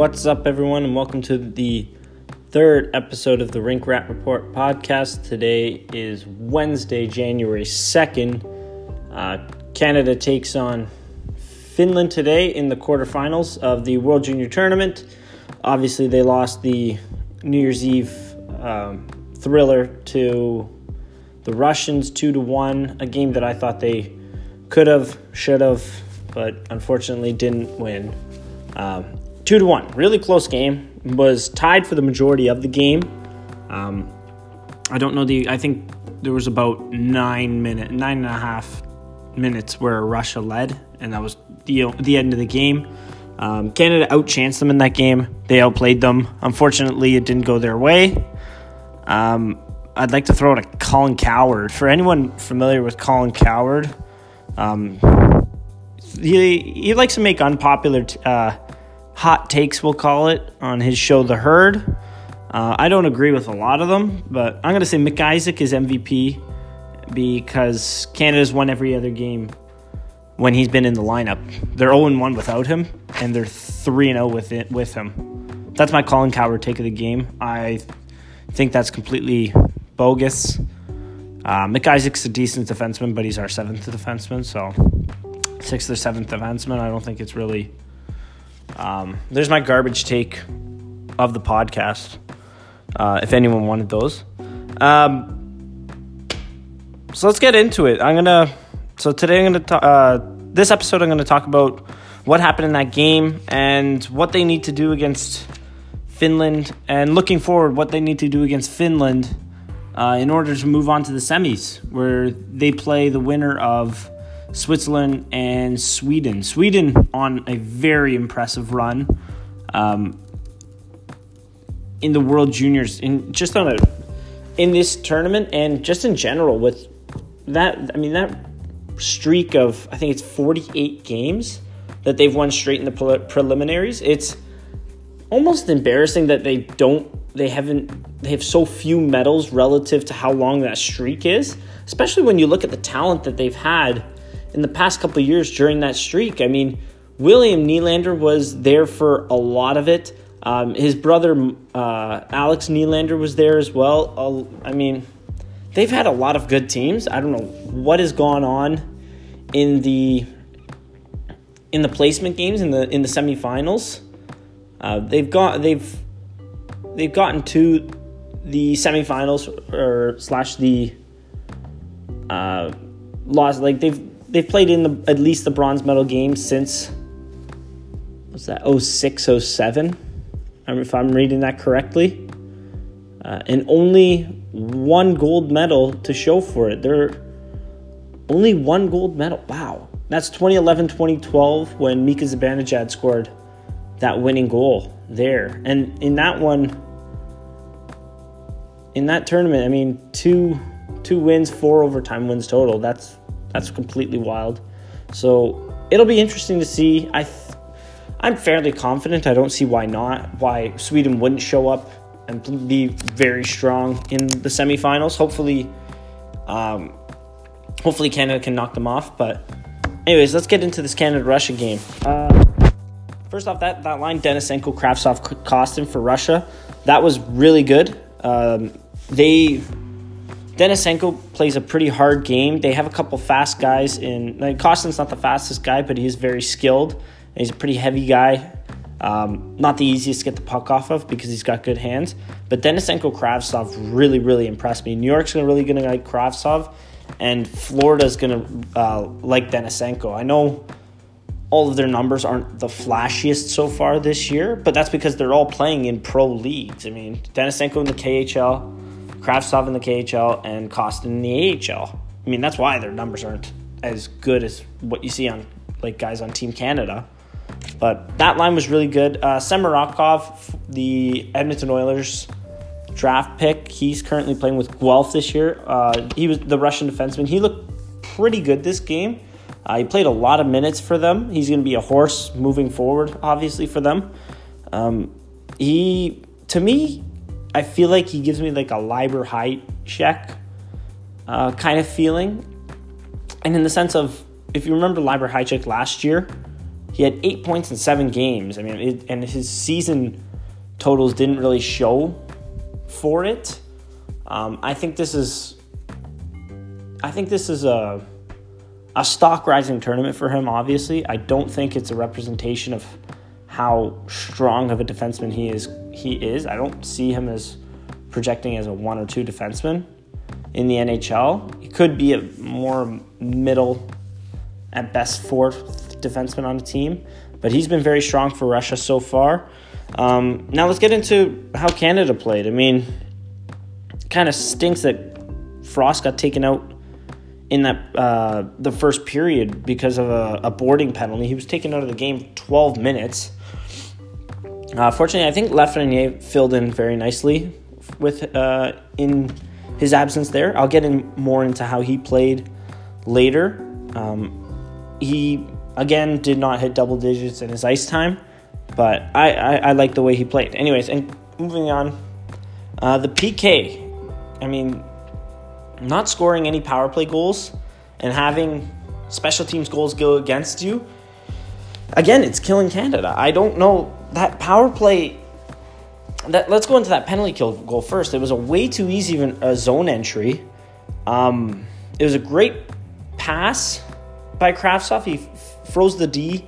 What's up, everyone, and welcome to the third episode of the Rink Rat Report podcast. Today is Wednesday, January 2nd. Uh, Canada takes on Finland today in the quarterfinals of the World Junior Tournament. Obviously, they lost the New Year's Eve um, thriller to the Russians 2 to 1, a game that I thought they could have, should have, but unfortunately didn't win. Um, two to one, really close game. Was tied for the majority of the game. Um, I don't know the. I think there was about nine minute, nine and a half minutes where Russia led, and that was the the end of the game. Um, Canada outchanced them in that game. They outplayed them. Unfortunately, it didn't go their way. Um, I'd like to throw out a Colin Cowherd. For anyone familiar with Colin Cowherd, um, he, he likes to make unpopular uh, hot takes, we'll call it, on his show, The Herd. Uh, I don't agree with a lot of them, but I'm going to say McIsaac is MVP because Canada's won every other game when he's been in the lineup. They're 0 1 without him, and they're 3 0 with, it, with him. That's my Colin Cowherd take of the game. I think that's completely bogus. Uh, McIsaac's a decent defenseman, but he's our seventh defenseman, so sixth or seventh defenseman. I don't think it's really. Um, there's my garbage take of the podcast. Uh, if anyone wanted those, um, so let's get into it. I'm gonna. So today I'm gonna. Ta- uh, this episode I'm gonna talk about what happened in that game and what they need to do against Finland, and looking forward what they need to do against Finland uh, in order to move on to the semis, where they play the winner of Switzerland and Sweden. Sweden on a very impressive run um, in the World Juniors, in just on a in this tournament and just in general with that. I mean that streak of I think it's 48 games that they've won straight in the pre- preliminaries. It's almost embarrassing that they don't they haven't they have so few medals relative to how long that streak is especially when you look at the talent that they've had in the past couple years during that streak. I mean william Nylander was there for a lot of it. Um, his brother uh, alex Nylander was there as well. I mean they've had a lot of good teams. I don't know what has gone on in the in the placement games in the in the semifinals. Uh, they've got they've they've gotten to the semifinals or slash the uh, lost like they've they've played in the at least the bronze medal game since what's that 06 07 if I'm reading that correctly. Uh, and only one gold medal to show for it. They're only one gold medal. Wow. That's 2011 2012 when Mika Zibanejad scored that winning goal there. And in that one, in that tournament, I mean, two two wins, four overtime wins total. That's that's completely wild. So it'll be interesting to see. I th- I'm fairly confident. I don't see why not. Why Sweden wouldn't show up and be very strong in the semifinals. Hopefully, um, hopefully Canada can knock them off. But anyways, let's get into this Canada Russia game. Uh, First off, that, that line, Denisenko, Kravtsov, Kostin for Russia, that was really good. Um, they Denisenko plays a pretty hard game. They have a couple fast guys in. Like Kostin's not the fastest guy, but he is very skilled. he's a pretty heavy guy. Um, not the easiest to get the puck off of because he's got good hands. But Denisenko Kravtsov really, really impressed me. New York's gonna really gonna like Kravtsov, and Florida's gonna uh, like Denisenko. I know all of their numbers aren't the flashiest so far this year, but that's because they're all playing in pro leagues. I mean, Denisenko in the KHL, Kravtsov in the KHL, and Kostin in the AHL. I mean, that's why their numbers aren't as good as what you see on like guys on Team Canada. But that line was really good. Uh, Samorukov, the Edmonton Oilers draft pick, he's currently playing with Guelph this year. Uh, he was the Russian defenseman. He looked pretty good this game. Uh, he played a lot of minutes for them. He's going to be a horse moving forward, obviously, for them. Um, he, to me, I feel like he gives me like a Liber height check uh, kind of feeling. And in the sense of, if you remember Libor Hajek last year, he had eight points in seven games. I mean, it, and his season totals didn't really show for it. Um, I think this is, I think this is a a stock rising tournament for him. Obviously, I don't think it's a representation of how strong of a defenseman he is. He is. I don't see him as projecting as a one or two defenseman in the NHL. He could be a more middle, at best fourth defenseman on the team, but he's been very strong for Russia so far. Um, now let's get into how Canada played. I mean, kind of stinks that Frost got taken out in that uh, the first period because of a, a, boarding penalty. He was taken out of the game 12 minutes. Uh, fortunately, I think Lafreniere filled in very nicely with uh, in his absence there. I'll get in more into how he played later. Um, he again did not hit double digits in his ice time, but I, I, I like the way he played. Anyways, and moving on, uh, the PK. I mean, not scoring any power play goals and having special teams goals go against you, again, it's killing Canada. I don't know that power play. That let's go into that penalty kill goal first. It was a way too easy of a zone entry. Um, it was a great pass by Kravtsov. He f- froze the D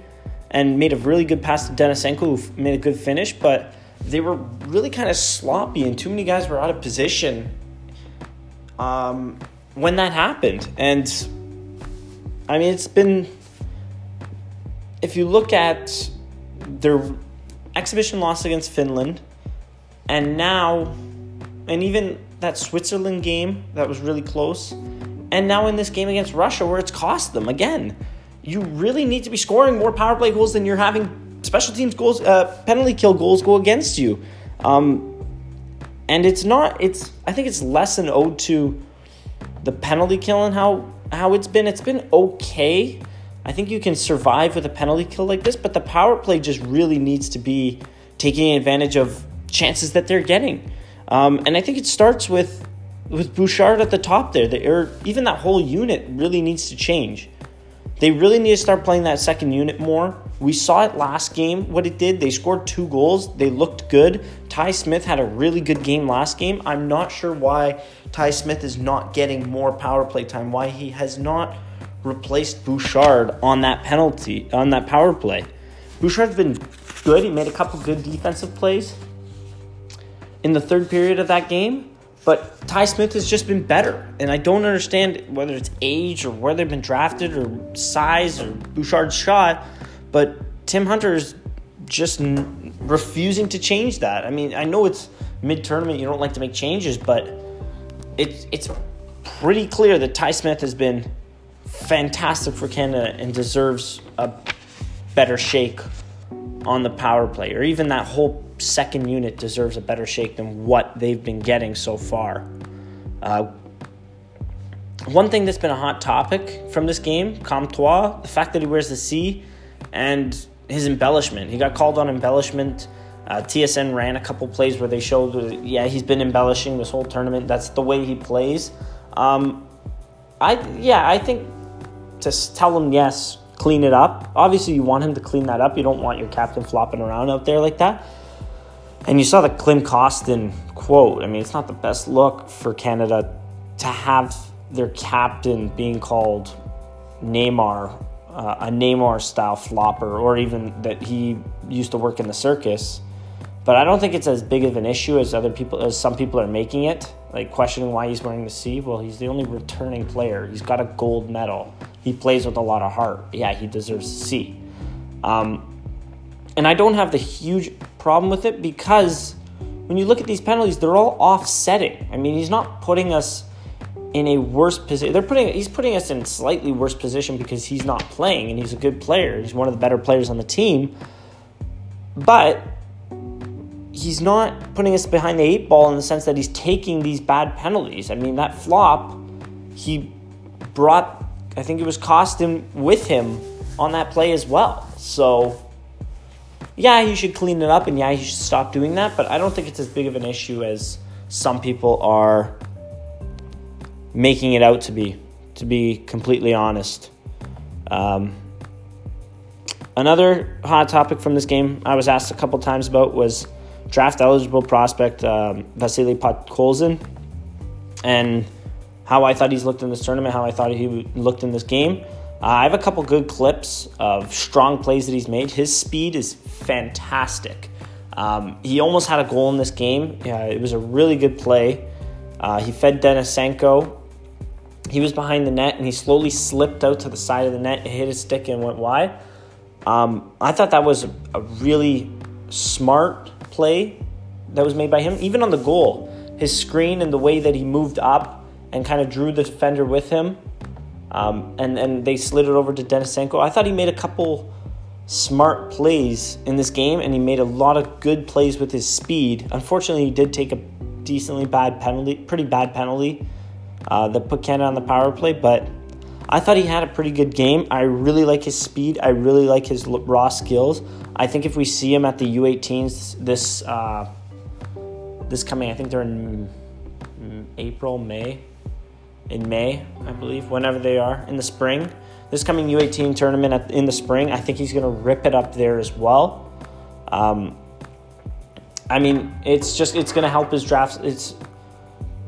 and made a really good pass to Denisenko, who f- made a good finish. But they were really kind of sloppy, and too many guys were out of position um, when that happened. And I mean, it's been, if you look at their exhibition loss against Finland, and now, and even that Switzerland game that was really close, and now in this game against Russia where it's cost them again. You really need to be scoring more power play goals than you're having special teams goals, uh, penalty kill goals go against you. Um, and it's not it's I think it's less an ode to the penalty kill and how how it's been. It's been okay. I think you can survive with a penalty kill like this, but the power play just really needs to be taking advantage of chances that they're getting. Um, and I think it starts with with Bouchard at the top there. The, or even that whole unit really needs to change. They really need to start playing that second unit more. We saw it last game, what it did. They scored two goals. They looked good. Ty Smith had a really good game last game. I'm not sure why Ty Smith is not getting more power play time, why he has not replaced Bouchard on that penalty, on that power play. Bouchard's been good. He made a couple good defensive plays in the third period of that game. But Ty Smith has just been better. And I don't understand whether it's age or where they've been drafted or size or Bouchard's shot. But Tim Hunter is just n- refusing to change that. I mean, I know it's mid tournament, you don't like to make changes, but it's, it's pretty clear that Ty Smith has been fantastic for Canada and deserves a better shake on the power play, or even that whole second unit deserves a better shake than what they've been getting so far. Uh, one thing that's been a hot topic from this game, Comtois, the fact that he wears the C, and his embellishment. He got called on embellishment. Uh, TSN ran a couple plays where they showed, yeah, he's been embellishing this whole tournament. That's the way he plays. Um, I yeah, I think to tell him yes, clean it up. Obviously, you want him to clean that up. You don't want your captain flopping around out there like that. And you saw the Klim Kostin quote. I mean, it's not the best look for Canada to have their captain being called Neymar, uh, a Neymar style flopper, or even that he used to work in the circus. But I don't think it's as big of an issue as other people, as some people are making it, like questioning why he's wearing the C. Well, he's the only returning player. He's got a gold medal. He plays with a lot of heart. Yeah, he deserves a C. Um, and I don't have the huge problem with it because when you look at these penalties, they're all offsetting. I mean, he's not putting us in a worse position. They're putting he's putting us in slightly worse position because he's not playing and he's a good player. He's one of the better players on the team. But he's not putting us behind the eight ball in the sense that he's taking these bad penalties. I mean, that flop, he brought I think it was Kostin with him on that play as well. So yeah, he should clean it up and yeah, he should stop doing that, but I don't think it's as big of an issue as some people are making it out to be, to be completely honest. Um, another hot topic from this game I was asked a couple times about was draft eligible prospect um, Vasily Podkolzin and how I thought he's looked in this tournament, how I thought he looked in this game. Uh, I have a couple good clips of strong plays that he's made. His speed is fantastic. Um, he almost had a goal in this game. Yeah, it was a really good play. Uh, he fed Denisenko. He was behind the net and he slowly slipped out to the side of the net, hit his stick, and went wide. Um, I thought that was a really smart play that was made by him. Even on the goal, his screen and the way that he moved up and kind of drew the defender with him, um, and and they slid it over to Denisenko. I thought he made a couple smart plays in this game, and he made a lot of good plays with his speed. Unfortunately, he did take a decently bad penalty, pretty bad penalty uh, that put Canada on the power play, but. I thought he had a pretty good game. I really like his speed. I really like his raw skills. I think if we see him at the U18s this uh, this coming, I think they're in April, May, in May, I believe, whenever they are in the spring. This coming U18 tournament at, in the spring, I think he's going to rip it up there as well. Um, I mean, it's just it's going to help his draft. It's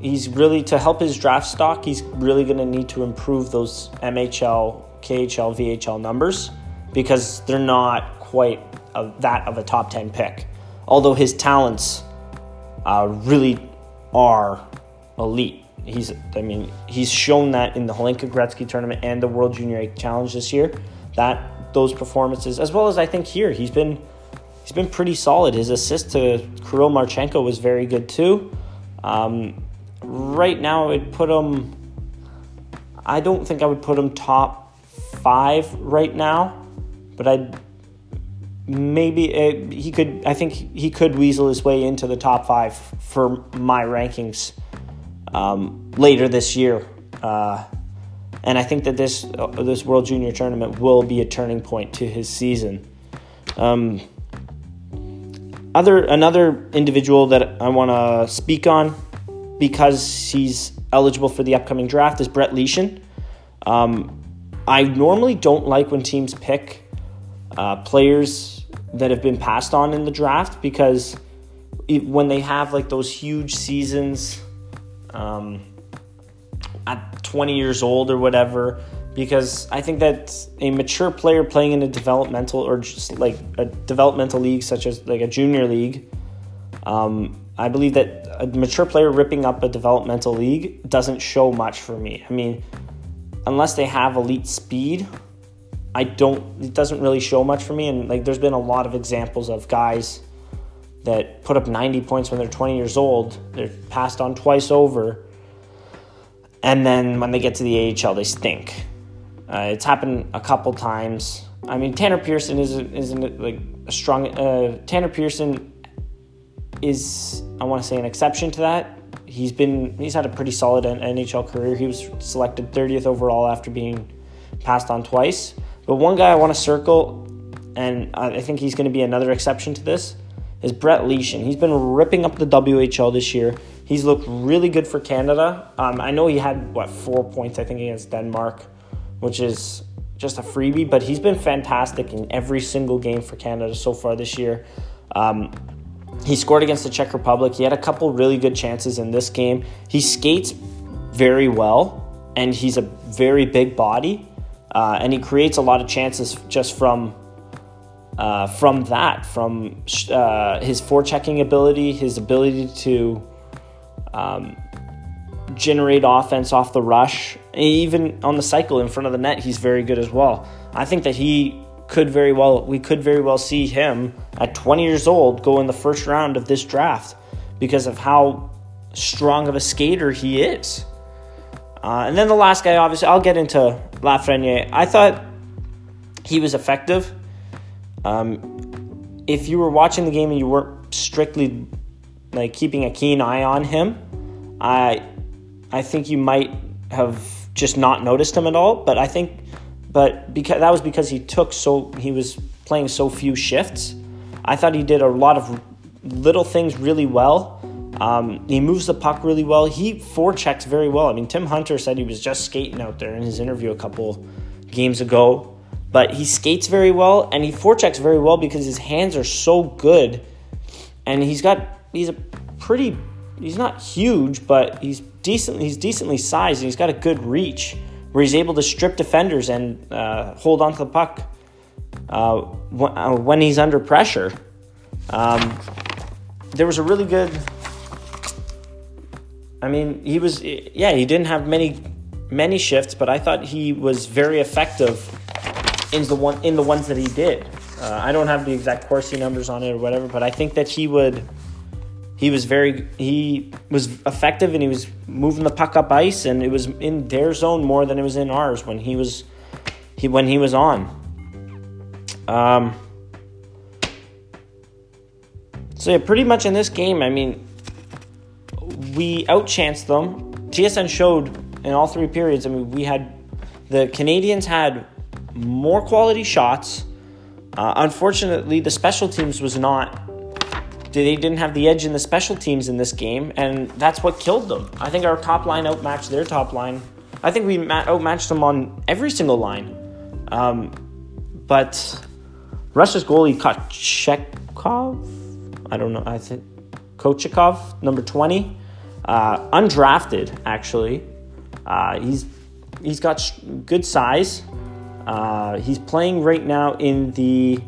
he's really to help his draft stock. He's really going to need to improve those MHL, KHL, VHL numbers because they're not quite of that of a top ten pick. Although his talents uh, really are elite. He's, I mean, he's shown that in the Hlinka Gretzky tournament and the World Junior A Challenge this year. That those performances, as well as I think here, he's been he's been pretty solid. His assist to Kirill Marchenko was very good too. Um, right now, I'd put him. I don't think I would put him top five right now, but I'd maybe uh, he could. I think he could weasel his way into the top five for my rankings um, later this year. Uh, and I think that this uh, this World Junior Tournament will be a turning point to his season. Um, other another individual that I want to speak on because he's eligible for the upcoming draft is Brett Leason. Um, I normally don't like when teams pick uh, players that have been passed on in the draft because it, when they have like those huge seasons um, at 20 years old or whatever, because I think that a mature player playing in a developmental or just like a developmental league, such as like a junior league, um, I believe that a mature player ripping up a developmental league doesn't show much for me. I mean, unless they have elite speed, I don't. It doesn't really show much for me. And like, there's been a lot of examples of guys that put up 90 points when they're 20 years old. They're passed on twice over. And then when they get to the AHL, they stink. Uh, it's happened a couple times. I mean, Tanner Pearson isn't, isn't like a strong. Uh, Tanner Pearson is, I want to say, an exception to that. He's been, he's had a pretty solid NHL career. He was selected 30th overall after being passed on twice. But one guy I want to circle, and I think he's going to be another exception to this, is Brett Leason. He's been ripping up the WHL this year. He's looked really good for Canada. Um, I know he had, what, four points, I think, against Denmark, which is just a freebie, but he's been fantastic in every single game for Canada so far this year. Um, he scored against the Czech Republic. He had a couple really good chances in this game. He skates very well, and he's a very big body, uh, and he creates a lot of chances just from uh, from that, from uh, his forechecking ability, his ability to um, generate offense off the rush, even on the cycle in front of the net, he's very good as well. I think that he could very well, we could very well see him at 20 years old go in the first round of this draft because of how strong of a skater he is. Uh, and then the last guy, obviously, I'll get into Lafreniere. I thought he was effective. Um, if you were watching the game and you weren't strictly like keeping a keen eye on him, I I think you might have just not noticed him at all. But I think, but because that was because he took so he was playing so few shifts. I thought he did a lot of little things really well. Um, he moves the puck really well. He forechecks very well. I mean, Tim Hunter said he was just skating out there in his interview a couple games ago but he skates very well and he forechecks very well because his hands are so good, and he's got he's a pretty he's not huge, but he's decent. He's decently sized and he's got a good reach where he's able to strip defenders and uh, hold onto the puck uh, uh, when he's under pressure. Um, there was a really good. I mean, he was yeah. He didn't have many many shifts, but I thought he was very effective in the one in the ones that he did. Uh, I don't have the exact Corsi numbers on it or whatever, but I think that he would. He was very he was effective and he was moving the puck up ice and it was in their zone more than it was in ours when he was he when he was on. Um, so yeah, pretty much in this game, I mean, we outchanced them. TSN showed in all three periods. I mean, we had the Canadians had more quality shots. Uh, unfortunately, the special teams was not. They didn't have the edge in the special teams in this game, and that's what killed them. I think our top line outmatched their top line. I think we outmatched them on every single line. Um, but Russia's goalie Kochetkov, I don't know, I think Kochetkov, number 20, uh, undrafted actually. Uh, he's he's got sh- good size. Uh, he's playing right now in the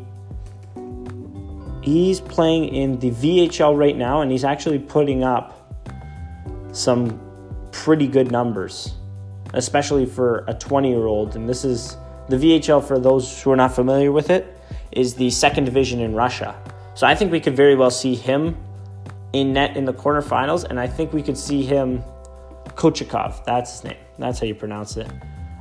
he's playing in the VHL right now, and he's actually putting up some pretty good numbers, especially for a 20 year old. And this is the VHL for those who are not familiar with it is the second division in Russia. So I think we could very well see him in net in the quarterfinals, and I think we could see him, Kochikov, that's his name. That's how you pronounce it.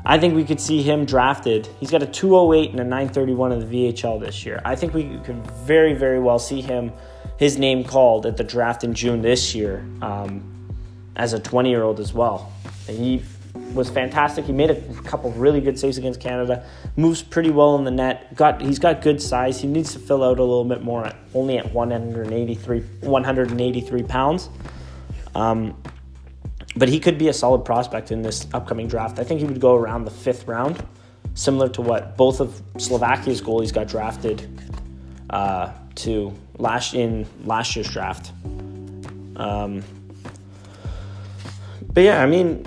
I think we could see him drafted. He's got a 208 and a 931 in the VHL this year. I think we could very, very well see him, his name called at the draft in June this year um, as a 20 year old as well. He was fantastic. He made a couple really good saves against Canada. Moves pretty well in the net. Got he's got good size. He needs to fill out a little bit more. Only at 183 183 pounds. Um, but he could be a solid prospect in this upcoming draft. I think he would go around the fifth round, similar to what both of Slovakia's goalies got drafted uh, to last in last year's draft. Um, but yeah, I mean,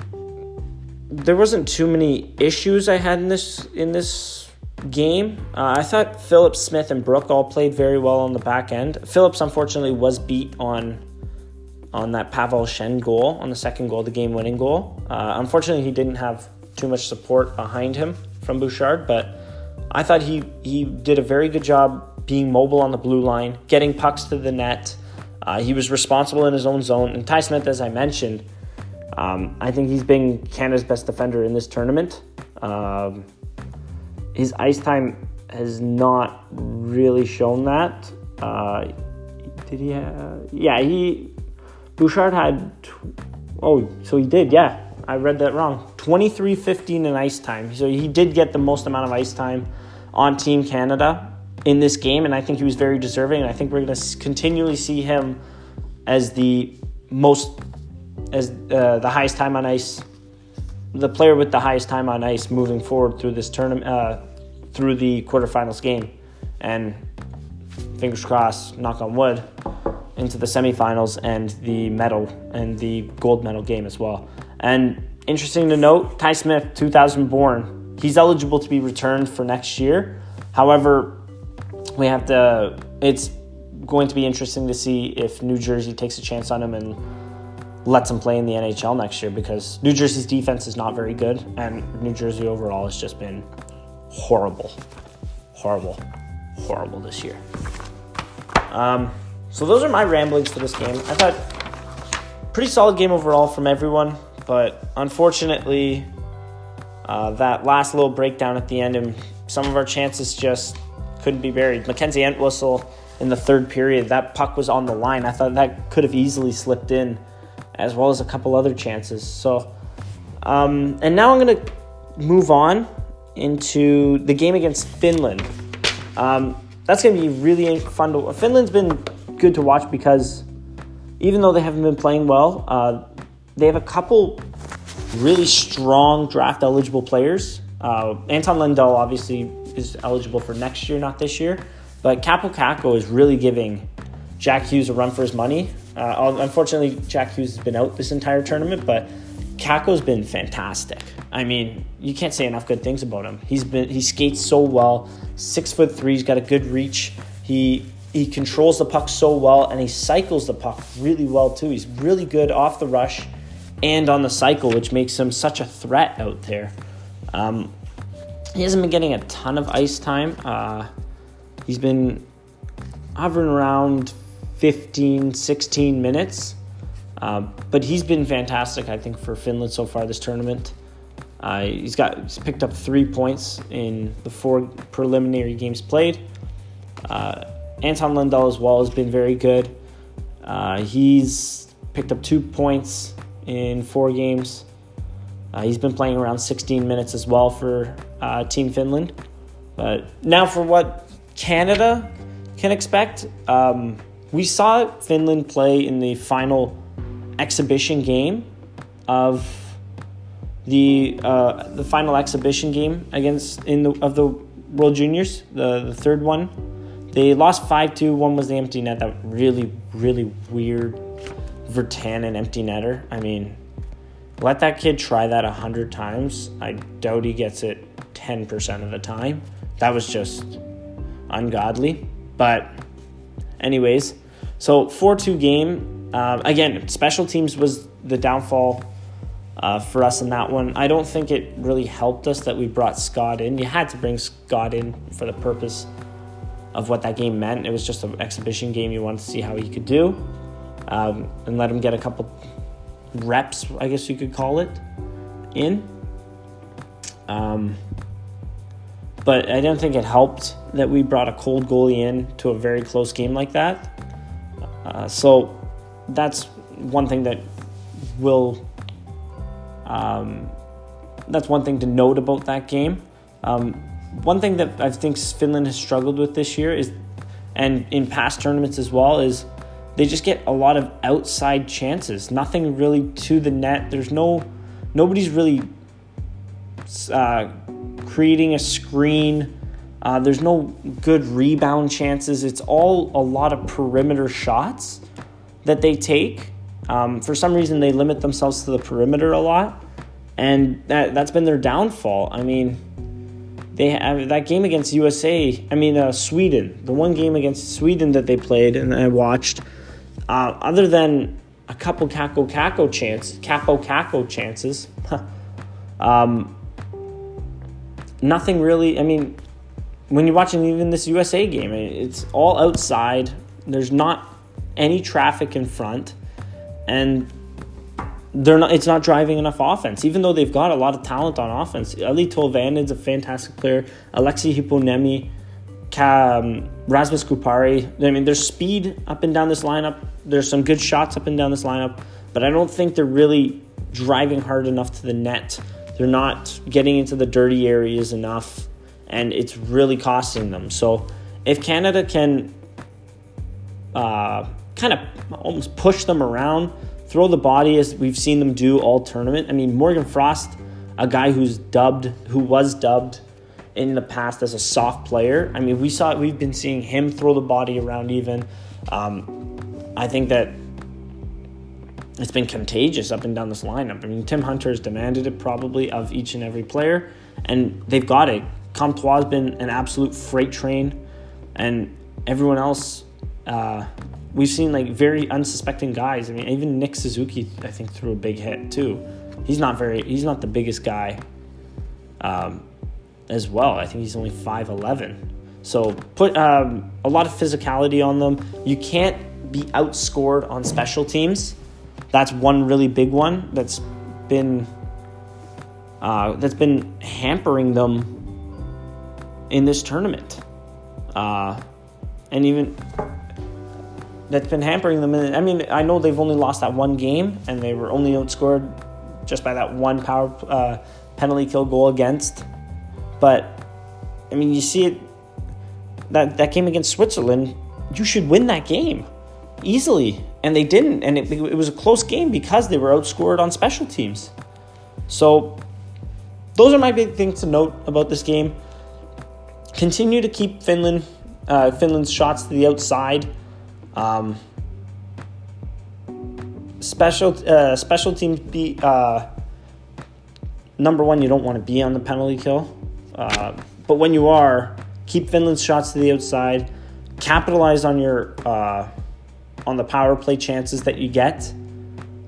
there wasn't too many issues I had in this in this game. Uh, I thought Phillips, Smith, and Brook all played very well on the back end. Phillips unfortunately was beat on on that Pavel Shen goal on the second goal, the game-winning goal. Uh, unfortunately, he didn't have too much support behind him from Bouchard, but I thought he he did a very good job being mobile on the blue line, getting pucks to the net. Uh, he was responsible in his own zone, and Ty Smith, as I mentioned um, I think he's been Canada's best defender in this tournament. Um, his ice time has not really shown that. Uh, did he? Have, yeah, he. Bouchard had. Oh, so he did. Yeah, I read that wrong. 23 15 in ice time. So he did get the most amount of ice time on Team Canada in this game, and I think he was very deserving. And I think we're going to continually see him as the most as uh, the highest time on ice, the player with the highest time on ice moving forward through this tournament, uh, through the quarterfinals game, and fingers crossed, knock on wood, into the semifinals and the medal and the gold medal game as well. And interesting to note, Ty Smith, 2000 born, he's eligible to be returned for next year. However, we have to. It's going to be interesting to see if New Jersey takes a chance on him and lets him play in the NHL next year because New Jersey's defense is not very good, and New Jersey overall has just been horrible, horrible, horrible this year. Um, so those are my ramblings for this game. I thought pretty solid game overall from everyone, but unfortunately, uh, that last little breakdown at the end and some of our chances just couldn't be buried. Mackenzie Entwistle in the third period, that puck was on the line. I thought that could have easily slipped in as well as a couple other chances. So, um, and now I'm going to move on into the game against Finland. Um, that's going to be really fun to. Finland's been good to watch because even though they haven't been playing well, uh, they have a couple really strong draft eligible players. Uh, Anton Lundell obviously is eligible for next year, not this year. But Kakko is really giving Jack Hughes a run for his money. Uh, unfortunately, Jack Hughes has been out this entire tournament, but Kakko's been fantastic. I mean, you can't say enough good things about him. He's been he skates so well. Six foot three. He's got a good reach. He he controls the puck so well, and he cycles the puck really well too. He's really good off the rush and on the cycle, which makes him such a threat out there. Um, he hasn't been getting a ton of ice time. Uh, he's been hovering around 15, 16 minutes. Uh, but he's been fantastic, I think, for Finland so far this tournament. Uh, he's got he's picked up three points in the four preliminary games played. Uh, Anton Lundell as well has been very good. Uh, he's picked up two points in four games. Uh, he's been playing around 16 minutes as well for uh, Team Finland. But now for what Canada can expect, um, we saw Finland play in the final exhibition game of the uh, the final exhibition game against in the of the World Juniors, the the third one. They lost five two. One was the empty net. That really really weird Virtanen empty netter. I mean, let that kid try that a hundred times. I doubt he gets it ten percent of the time. That was just ungodly. But anyways, so four two game um, again, special teams was the downfall uh, for us in that one. I don't think it really helped us that we brought Scott in. You had to bring Scott in for the purpose of what that game meant. It was just an exhibition game. You wanted to see how he could do um, and let him get a couple reps, I guess you could call it, in. Um, but I don't think it helped that we brought a cold goalie in to a very close game like that. Uh, so that's one thing that will. Um, that's one thing to note about that game. Um, one thing that I think Finland has struggled with this year is, and in past tournaments as well, is they just get a lot of outside chances. Nothing really to the net. There's no, nobody's really uh, creating a screen. Uh, there's no good rebound chances. It's all a lot of perimeter shots that they take. Um, for some reason, they limit themselves to the perimeter a lot, and that that's been their downfall. I mean, they have that game against USA. I mean, uh, Sweden, the one game against Sweden that they played and I watched. Uh, other than a couple Kakko Kakko chance, Capo Kakko chances, um, nothing really. I mean, when you're watching even this USA game, it's all outside. There's not any traffic in front, and they're not. It's not driving enough offense, even though they've got a lot of talent on offense. Eeli Tolvanen's a fantastic player. Aleksi Heponiemi, um, Rasmus Kupari. I mean, there's speed up and down this lineup. There's some good shots up and down this lineup, but I don't think they're really driving hard enough to the net. They're not getting into the dirty areas enough, and it's really costing them. So, if Canada can uh, kind of almost push them around, throw the body as we've seen them do all tournament. I mean, Morgan Frost, a guy who's dubbed, who was dubbed in the past as a soft player. I mean, we saw we've been seeing him throw the body around even. Um, I think that it's been contagious up and down this lineup. I mean, Tim Hunter has demanded it probably of each and every player, and they've got it. Comtois has been an absolute freight train, and everyone else uh, we've seen like very unsuspecting guys. I mean, even Nick Suzuki, I think, threw a big hit too. He's not very. He's not the biggest guy. Um, as well, I think he's only five eleven. So put um, a lot of physicality on them. You can't be outscored on special teams. That's one really big one that's been uh, that's been hampering them in this tournament. Uh, and even that's been hampering them. And I mean, I know they've only lost that one game, and they were only outscored just by that one power uh, penalty kill goal against. But I mean, you see it that that game against Switzerland. You should win that game easily, and they didn't, and it, it was a close game because they were outscored on special teams. So those are my big things to note about this game. continue to keep Finland uh, Finland's shots to the outside. Um, special uh, special teams be uh, number one. You don't want to be on the penalty kill, uh, but when you are, keep Finland's shots to the outside. Capitalize on your uh, on the power play chances that you get.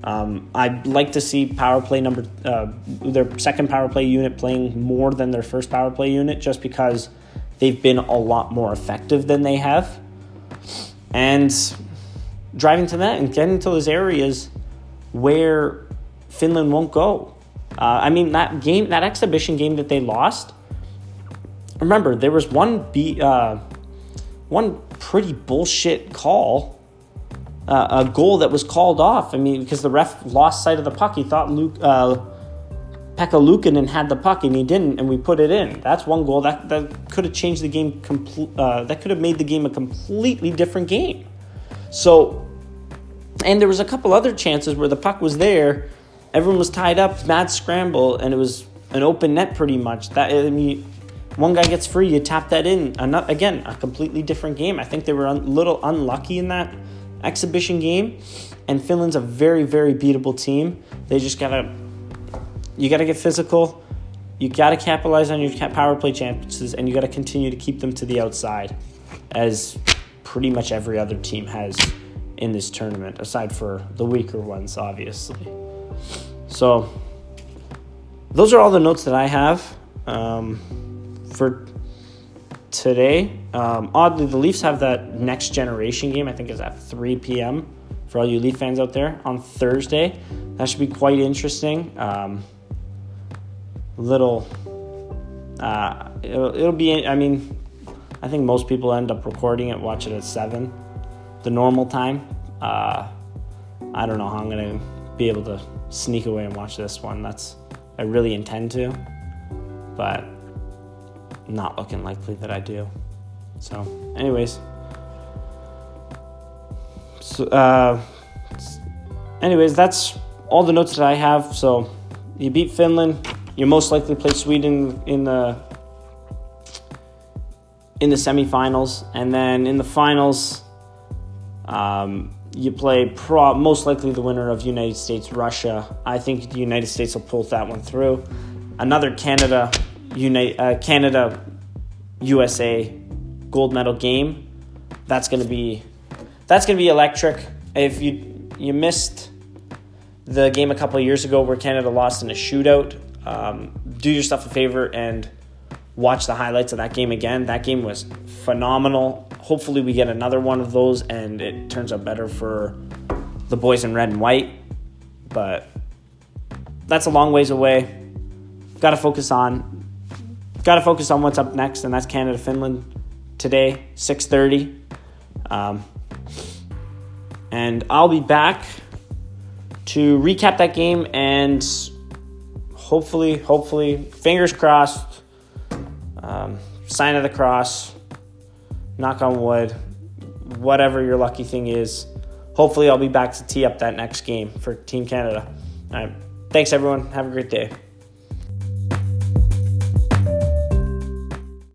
Um, I'd like to see power play number uh, their second power play unit playing more than their first power play unit, just because they've been a lot more effective than they have. And driving to that and getting to those areas where Finland won't go. Uh, I mean that game, that exhibition game that they lost. Remember, there was one be uh, one pretty bullshit call uh, a goal that was called off. I mean, because the ref lost sight of the puck. He thought Luke, Pekka Luukkonen had the puck and he didn't, and we put it in. That's one goal that that could have changed the game. Uh, that could have made the game a completely different game. So, and there was a couple other chances where the puck was there, everyone was tied up, mad scramble, and it was an open net pretty much. That I mean, one guy gets free, you tap that in. Another, again, a completely different game. I think they were a little unlucky in that exhibition game, and Finland's a very, very beatable team. They just gotta, you gotta get physical. You gotta capitalize on your power play chances, and you gotta continue to keep them to the outside, as pretty much every other team has in this tournament, aside for the weaker ones, obviously. So, those are all the notes that I have um, for today. Um, oddly, the Leafs have that next generation game. I think is at 3 p.m. for all you Leaf fans out there on Thursday. That should be quite interesting. Um, little, uh, it'll, it'll be. I mean, I think most people end up recording it, watch it at seven, the normal time. Uh, I don't know how I'm gonna be able to sneak away and watch this one. That's I really intend to, but not looking likely that I do. So, anyways. So, uh, anyways, that's all the notes that I have. So, you beat Finland. You most likely play Sweden in the in the semifinals, and then in the finals, um, you play pro- most likely the winner of United States Russia. I think the United States will pull that one through. Another Canada uh, Canada USA gold medal game. That's gonna be that's gonna be electric. If you you missed the game a couple of years ago where Canada lost in a shootout, um, do yourself a favor and watch the highlights of that game again. That game was phenomenal. Hopefully, we get another one of those and it turns out better for the boys in red and white. But that's a long ways away. Got to focus on got to focus on what's up next, and that's Canada Finland today, 6:30. Um, and I'll be back to recap that game and hopefully, hopefully, fingers crossed, um, sign of the cross, knock on wood, whatever your lucky thing is. Hopefully, I'll be back to tee up that next game for Team Canada. All right. Thanks, everyone. Have a great day.